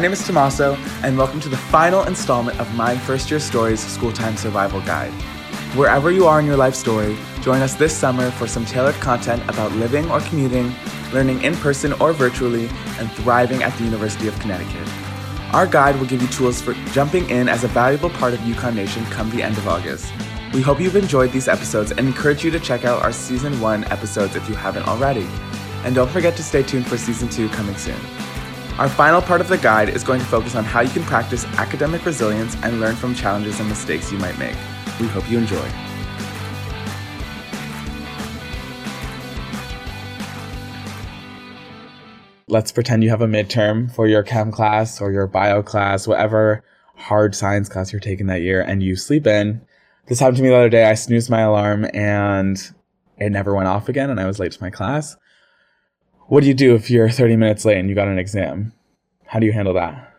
My name is Tommaso, and welcome to the final installment of my First Year Stories School Time Survival Guide. Wherever you are in your life story, join us this summer for some tailored content about living or commuting, learning in person or virtually, and thriving at the University of Connecticut. Our guide will give you tools for jumping in as a valuable part of UConn Nation come the end of August. We hope you've enjoyed these episodes and encourage you to check out our Season 1 episodes if you haven't already. And don't forget to stay tuned for Season 2 coming soon. Our final part of the guide is going to focus on how you can practice academic resilience and learn from challenges and mistakes you might make. We hope you enjoy. Let's pretend you have a midterm for your chem class or your bio class, whatever hard science class you're taking that year, and you sleep in. This happened to me the other day. I snoozed my alarm and it never went off again, and I was late to my class. What do you do if you're 30 minutes late and you got an exam? How do you handle that?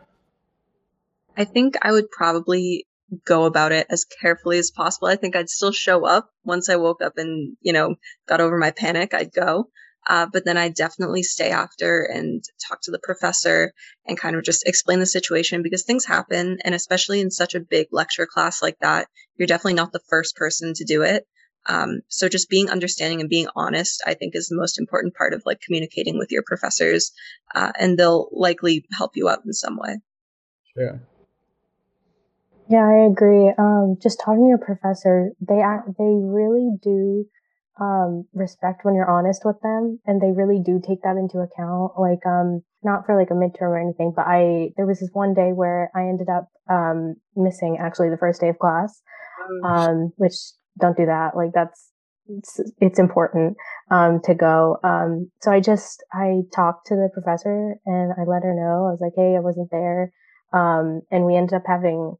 I think I would probably go about it as carefully as possible. I think I'd still show up once I woke up and, you know, got over my panic, I'd go. Uh, but then I'd definitely stay after and talk to the professor and kind of just explain the situation because things happen. And especially in such a big lecture class like that, you're definitely not the first person to do it. Um, so just being understanding and being honest, I think is the most important part of like communicating with your professors, uh, and they'll likely help you out in some way. Yeah. Yeah, I agree. Um, just talking to your professor, they act, they really do um, respect when you're honest with them, and they really do take that into account. Like, um, not for like a midterm or anything, but I there was this one day where I ended up um, missing actually the first day of class, mm. um, which don't do that. Like that's it's, it's important um, to go. Um, so I just I talked to the professor and I let her know. I was like, hey, I wasn't there, um, and we ended up having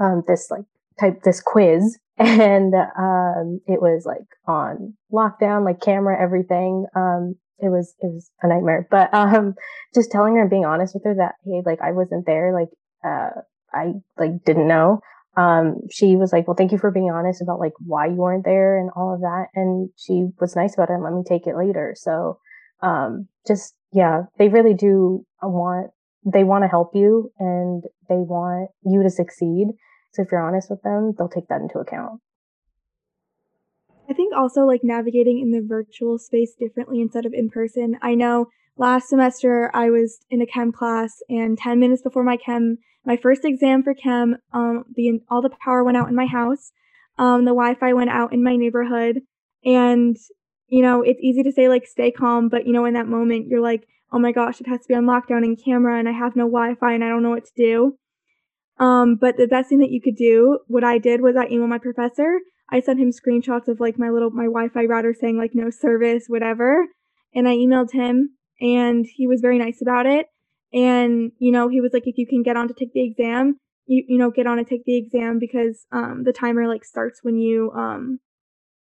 um, this like type this quiz, and um, it was like on lockdown, like camera, everything. Um, it was it was a nightmare, but um just telling her and being honest with her that hey, like I wasn't there, like uh, I like didn't know um, she was like, well, thank you for being honest about like why you weren't there and all of that. And she was nice about it and let me take it later. So, um, just, yeah, they really do want, they want to help you and they want you to succeed. So if you're honest with them, they'll take that into account. I think also like navigating in the virtual space differently instead of in person. I know last semester I was in a chem class and 10 minutes before my chem my first exam for chem, um, the all the power went out in my house. Um, the Wi-Fi went out in my neighborhood, and you know it's easy to say like stay calm, but you know in that moment you're like, oh my gosh, it has to be on lockdown and camera, and I have no Wi-Fi and I don't know what to do. Um, but the best thing that you could do, what I did was I emailed my professor. I sent him screenshots of like my little my Wi-Fi router saying like no service, whatever, and I emailed him, and he was very nice about it. And, you know, he was like, if you can get on to take the exam, you, you know, get on and take the exam because, um, the timer like starts when you, um,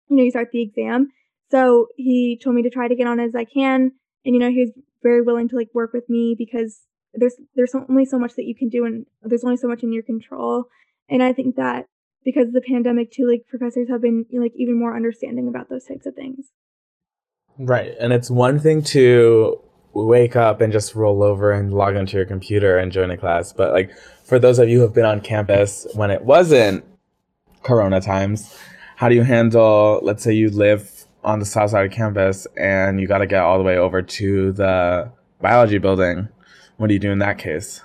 you know, you start the exam. So he told me to try to get on as I can. And, you know, he was very willing to like work with me because there's, there's only so much that you can do and there's only so much in your control. And I think that because of the pandemic too, like professors have been like even more understanding about those types of things. Right. And it's one thing to wake up and just roll over and log onto your computer and join a class. But like for those of you who have been on campus when it wasn't corona times, how do you handle let's say you live on the south side of campus and you got to get all the way over to the biology building? What do you do in that case?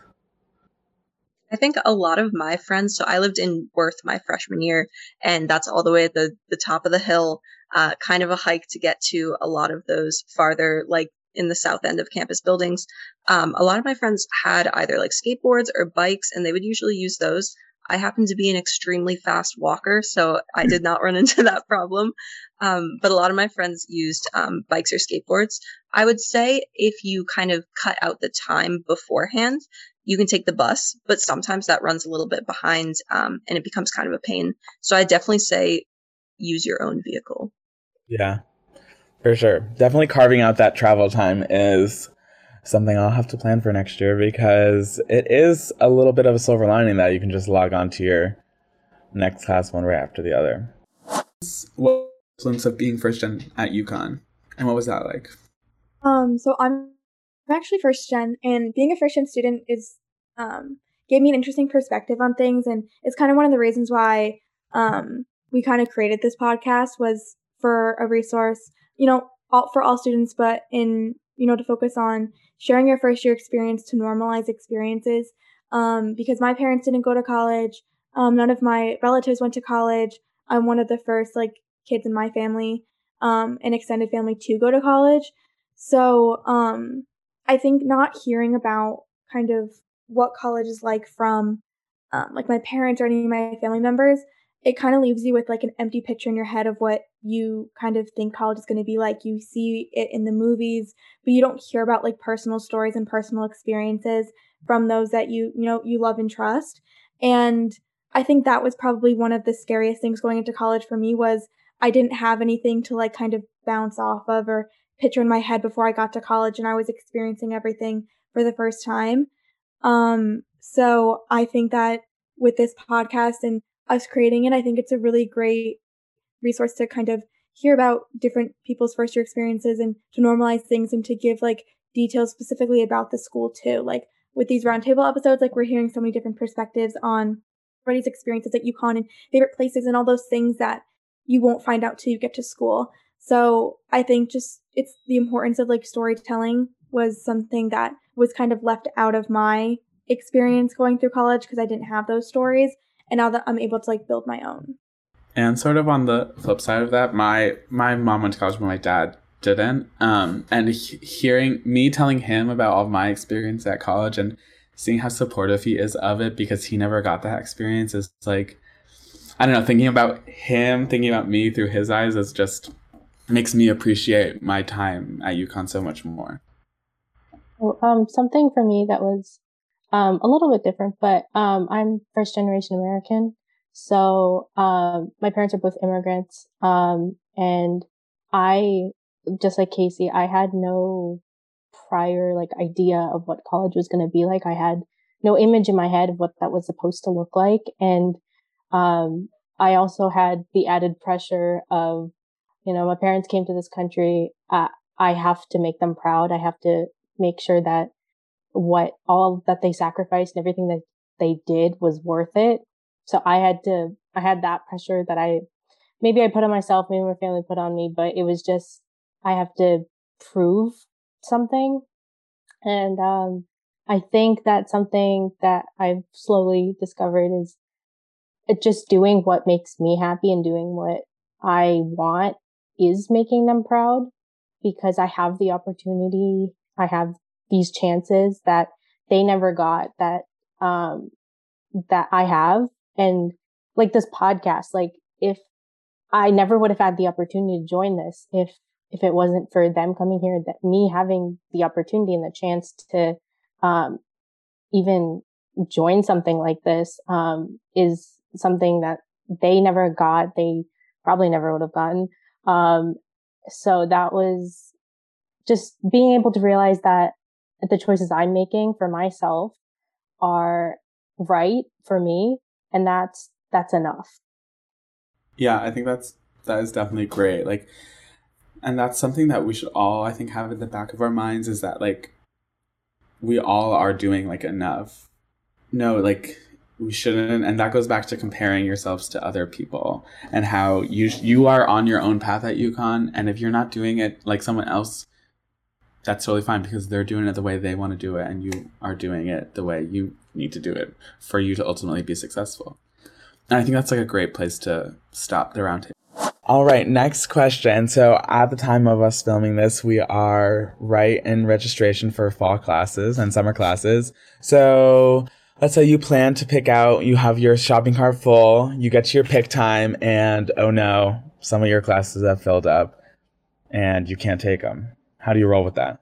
I think a lot of my friends, so I lived in Werth my freshman year, and that's all the way at the, the top of the hill, uh, kind of a hike to get to a lot of those farther, like in the south end of campus buildings. Um, a lot of my friends had either like skateboards or bikes, and they would usually use those. I happen to be an extremely fast walker, so I did not run into that problem. Um, but a lot of my friends used um, bikes or skateboards. I would say if you kind of cut out the time beforehand, you can take the bus, but sometimes that runs a little bit behind um, and it becomes kind of a pain. So I definitely say use your own vehicle. Yeah, for sure. Definitely carving out that travel time is something I'll have to plan for next year because it is a little bit of a silver lining that you can just log on to your next class one right after the other. What was the influence of being first gen at UConn, and what was that like? Um, so I'm I'm actually first gen, and being a first gen student is um, gave me an interesting perspective on things, and it's kind of one of the reasons why um, we kind of created this podcast was for a resource, you know, all, for all students, but in you know to focus on sharing your first year experience to normalize experiences. Um, because my parents didn't go to college, um, none of my relatives went to college. I'm one of the first like kids in my family, um, and extended family to go to college. So um, I think not hearing about kind of what college is like from um, like my parents or any of my family members, it kind of leaves you with like an empty picture in your head of what you kind of think college is going to be like. You see it in the movies, but you don't hear about like personal stories and personal experiences from those that you you know you love and trust. And I think that was probably one of the scariest things going into college for me was I didn't have anything to like kind of bounce off of or picture in my head before I got to college and I was experiencing everything for the first time. Um, so I think that with this podcast and us creating it, I think it's a really great resource to kind of hear about different people's first year experiences and to normalize things and to give like details specifically about the school too. Like with these roundtable episodes, like we're hearing so many different perspectives on everybody's experiences at UConn and favorite places and all those things that you won't find out till you get to school. So I think just it's the importance of like storytelling was something that was kind of left out of my experience going through college because I didn't have those stories. And now that I'm able to like build my own. And sort of on the flip side of that, my my mom went to college, but my dad didn't. Um, and he- hearing me telling him about all of my experience at college and seeing how supportive he is of it because he never got that experience is like, I don't know, thinking about him, thinking about me through his eyes is just makes me appreciate my time at UConn so much more. Well, um, something for me that was um, a little bit different, but um, I'm first generation American. So um, my parents are both immigrants. Um, and I, just like Casey, I had no prior like idea of what college was going to be like. I had no image in my head of what that was supposed to look like. And um, I also had the added pressure of you know, my parents came to this country. Uh, I have to make them proud. I have to make sure that what all that they sacrificed and everything that they did was worth it. So I had to, I had that pressure that I, maybe I put on myself, maybe my family put on me, but it was just, I have to prove something. And, um, I think that something that I've slowly discovered is just doing what makes me happy and doing what I want is making them proud because I have the opportunity. I have these chances that they never got that, um, that I have. And like this podcast, like if I never would have had the opportunity to join this, if, if it wasn't for them coming here, that me having the opportunity and the chance to, um, even join something like this, um, is something that they never got. They probably never would have gotten. Um, so that was just being able to realize that the choices I'm making for myself are right for me. And that's, that's enough. Yeah, I think that's, that is definitely great. Like, and that's something that we should all, I think, have in the back of our minds is that, like, we all are doing, like, enough. No, like, we shouldn't and that goes back to comparing yourselves to other people and how you you are on your own path at UConn and if you're not doing it like someone else that's totally fine because they're doing it the way they want to do it and you are doing it the way you need to do it for you to ultimately be successful. And I think that's like a great place to stop the roundtable. All right, next question. So, at the time of us filming this, we are right in registration for fall classes and summer classes. So, let's say you plan to pick out, you have your shopping cart full, you get to your pick time, and oh no, some of your classes have filled up and you can't take them. How do you roll with that?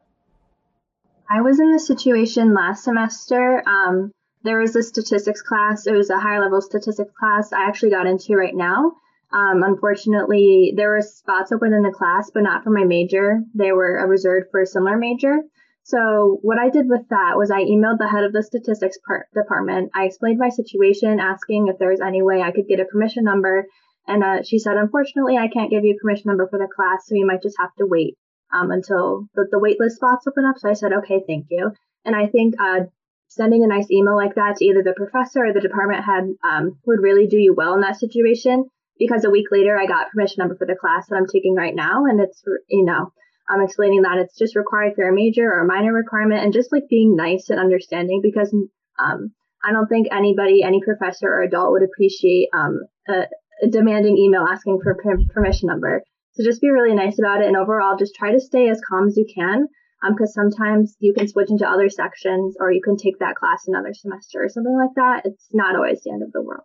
I was in this situation last semester. Um, there was a statistics class, it was a higher level statistics class I actually got into right now. Um, unfortunately, there were spots open in the class, but not for my major. They were reserved for a similar major. So what I did with that was I emailed the head of the statistics part, department. I explained my situation, asking if there was any way I could get a permission number. And uh, she said, unfortunately, I can't give you a permission number for the class, so you might just have to wait. Um, until the, the waitlist spots open up. So I said, okay, thank you. And I think uh, sending a nice email like that to either the professor or the department head um, would really do you well in that situation. Because a week later, I got permission number for the class that I'm taking right now, and it's you know I'm explaining that it's just required for a major or a minor requirement, and just like being nice and understanding. Because um, I don't think anybody, any professor or adult would appreciate um, a, a demanding email asking for permission number. So just be really nice about it, and overall, just try to stay as calm as you can, because um, sometimes you can switch into other sections, or you can take that class another semester or something like that. It's not always the end of the world.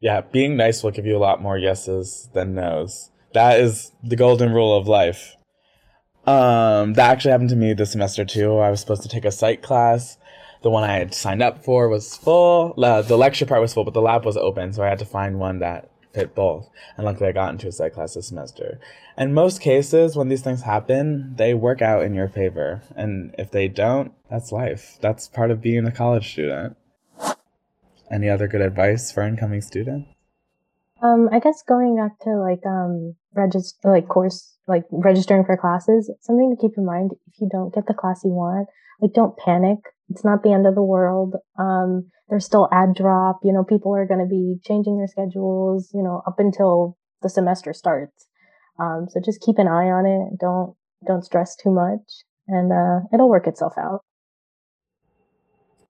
Yeah, being nice will give you a lot more yeses than nos. That is the golden rule of life. Um, that actually happened to me this semester too. I was supposed to take a psych class. The one I had signed up for was full. The lecture part was full, but the lab was open, so I had to find one that fit both. And luckily, I got into a psych class this semester. In most cases, when these things happen, they work out in your favor. And if they don't, that's life. That's part of being a college student. Any other good advice for incoming students? Um, I guess going back to like um register like course like registering for classes, something to keep in mind if you don't get the class you want, like don't panic. It's not the end of the world. Um, there's still add drop. You know, people are going to be changing their schedules. You know, up until the semester starts. Um, so just keep an eye on it. Don't don't stress too much, and uh, it'll work itself out.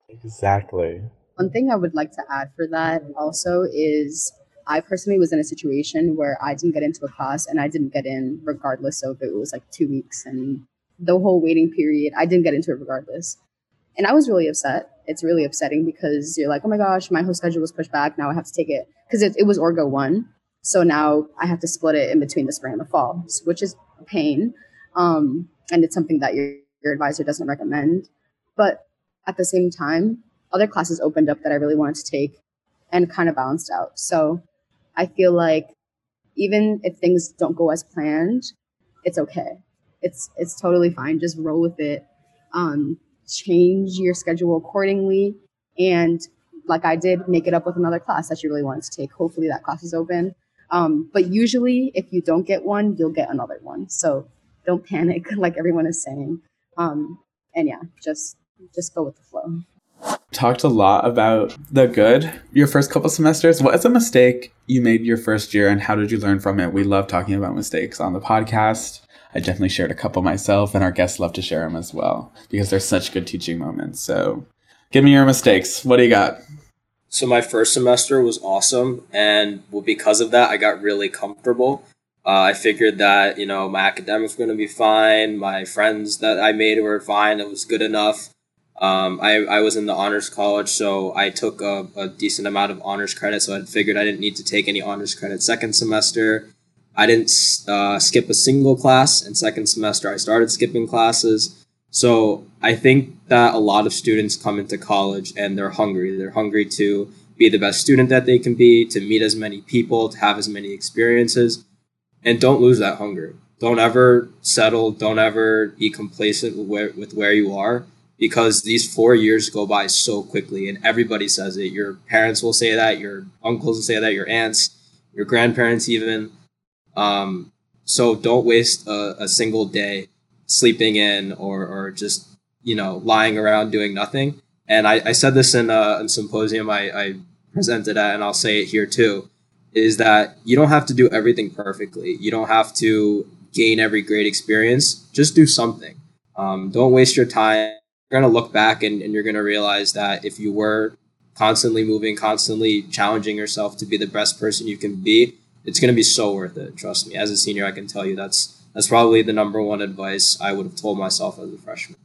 Exactly. One thing I would like to add for that also is I personally was in a situation where I didn't get into a class and I didn't get in regardless of it was like two weeks and the whole waiting period. I didn't get into it regardless. And I was really upset. It's really upsetting because you're like, oh my gosh, my whole schedule was pushed back. Now I have to take it because it, it was Orgo one. So now I have to split it in between the spring and the fall, which is a pain. Um, and it's something that your, your advisor doesn't recommend. But at the same time, other classes opened up that I really wanted to take and kind of balanced out. So I feel like even if things don't go as planned, it's okay. It's it's totally fine. Just roll with it. Um, change your schedule accordingly and like I did, make it up with another class that you really wanted to take. Hopefully that class is open. Um, but usually if you don't get one, you'll get another one. So don't panic like everyone is saying. Um, and yeah, just just go with the flow. Talked a lot about the good your first couple semesters. What is a mistake you made your first year and how did you learn from it? We love talking about mistakes on the podcast. I definitely shared a couple myself, and our guests love to share them as well because they're such good teaching moments. So, give me your mistakes. What do you got? So, my first semester was awesome, and because of that, I got really comfortable. Uh, I figured that you know my academics were going to be fine. My friends that I made were fine. It was good enough. Um, I, I was in the honors college, so I took a, a decent amount of honors credit. So I figured I didn't need to take any honors credit second semester. I didn't uh, skip a single class in second semester. I started skipping classes. So I think that a lot of students come into college and they're hungry. They're hungry to be the best student that they can be, to meet as many people, to have as many experiences. And don't lose that hunger. Don't ever settle. Don't ever be complacent with where, with where you are because these four years go by so quickly and everybody says it. Your parents will say that, your uncles will say that, your aunts, your grandparents even um, so don't waste a, a, single day sleeping in or, or just, you know, lying around doing nothing. And I, I said this in a, a symposium I, I presented at, and I'll say it here too, is that you don't have to do everything perfectly. You don't have to gain every great experience. Just do something. Um, don't waste your time. You're going to look back and, and you're going to realize that if you were constantly moving, constantly challenging yourself to be the best person you can be, it's going to be so worth it. Trust me. As a senior, I can tell you that's that's probably the number one advice I would have told myself as a freshman.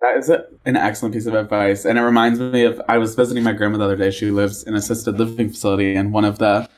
That is an excellent piece of advice, and it reminds me of I was visiting my grandma the other day. She lives in assisted living facility, and one of the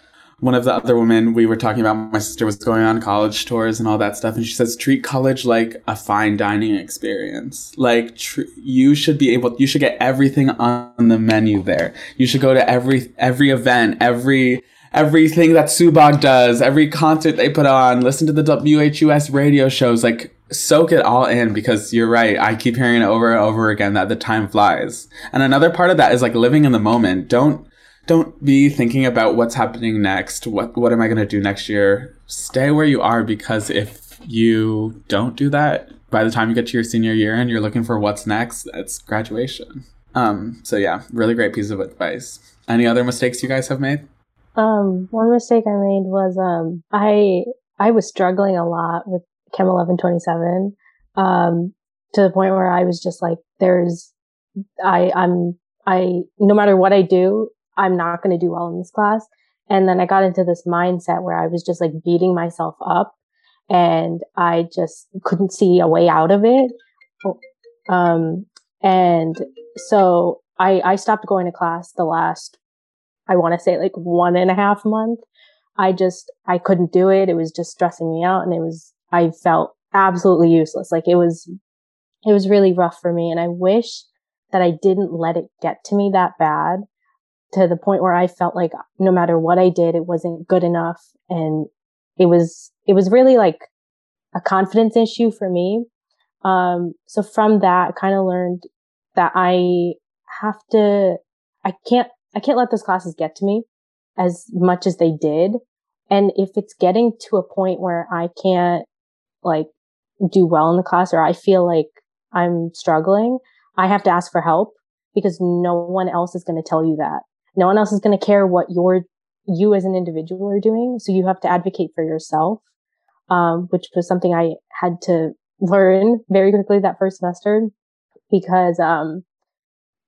one of the other women we were talking about my sister was going on college tours and all that stuff and she says treat college like a fine dining experience like tr- you should be able you should get everything on the menu there you should go to every every event every everything that SUBOG does, every concert they put on, listen to the WHUS radio shows, like soak it all in because you're right. I keep hearing it over and over again that the time flies. And another part of that is like living in the moment. Don't don't be thinking about what's happening next. What what am I going to do next year? Stay where you are because if you don't do that, by the time you get to your senior year and you're looking for what's next, it's graduation. Um, so yeah, really great piece of advice. Any other mistakes you guys have made? Um, one mistake I made was um, I I was struggling a lot with Chem eleven twenty seven, um, to the point where I was just like, "There's, I I'm I no matter what I do, I'm not going to do well in this class." And then I got into this mindset where I was just like beating myself up and I just couldn't see a way out of it. Um, and so I, I stopped going to class the last, I want to say like one and a half month. I just, I couldn't do it. It was just stressing me out and it was, I felt absolutely useless. Like it was, it was really rough for me. And I wish that I didn't let it get to me that bad to the point where I felt like no matter what I did, it wasn't good enough. And it was, it was really like a confidence issue for me. Um, so from that, I kind of learned that I have to, I can't, I can't let those classes get to me as much as they did. And if it's getting to a point where I can't like do well in the class or I feel like I'm struggling, I have to ask for help because no one else is going to tell you that. No one else is going to care what you're, you as an individual are doing. So you have to advocate for yourself, um, which was something I had to learn very quickly that first semester because, um,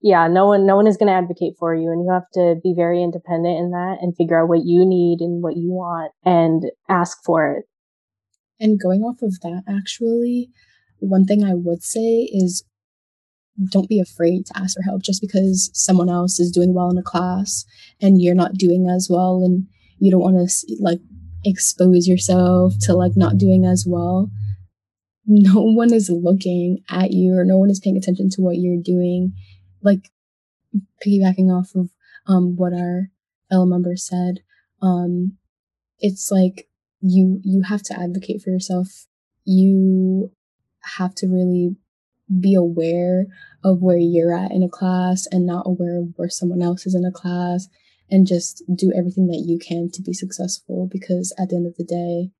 yeah, no one, no one is going to advocate for you and you have to be very independent in that and figure out what you need and what you want and ask for it. And going off of that, actually, one thing I would say is don't be afraid to ask for help just because someone else is doing well in a class and you're not doing as well and you don't want to like expose yourself to like not doing as well no one is looking at you or no one is paying attention to what you're doing like piggybacking off of um what our fellow members said um it's like you you have to advocate for yourself. You have to really be aware of where you're at in a class and not aware of where someone else is in a class and just do everything that you can to be successful because at the end of the day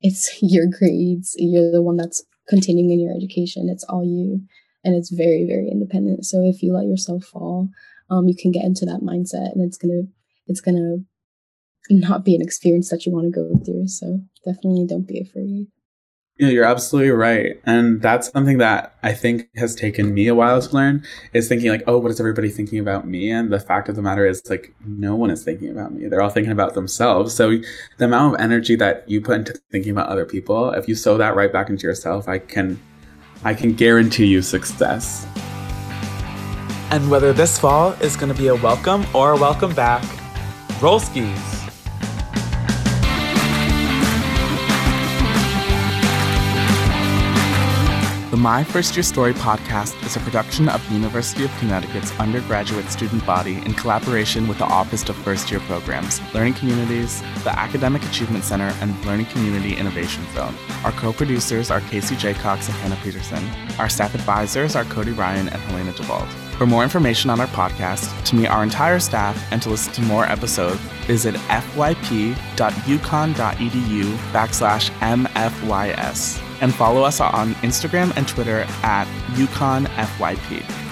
it's your grades. You're the one that's continuing in your education. It's all you and it's very very independent so if you let yourself fall um, you can get into that mindset and it's gonna it's gonna not be an experience that you want to go through so definitely don't be afraid know, you're absolutely right. And that's something that I think has taken me a while to learn is thinking like, oh, what is everybody thinking about me? And the fact of the matter is like, no one is thinking about me. They're all thinking about themselves. So the amount of energy that you put into thinking about other people, if you sow that right back into yourself, I can, I can guarantee you success. And whether this fall is going to be a welcome or a welcome back, roll skis. My First Year Story podcast is a production of the University of Connecticut's undergraduate student body in collaboration with the Office of First Year Programs, Learning Communities, the Academic Achievement Center, and Learning Community Innovation Zone. Our co producers are Casey J. Cox and Hannah Peterson. Our staff advisors are Cody Ryan and Helena DeVault. For more information on our podcast, to meet our entire staff, and to listen to more episodes, visit fyp.uconn.edu backslash mfys and follow us on Instagram and Twitter at UConnFYP.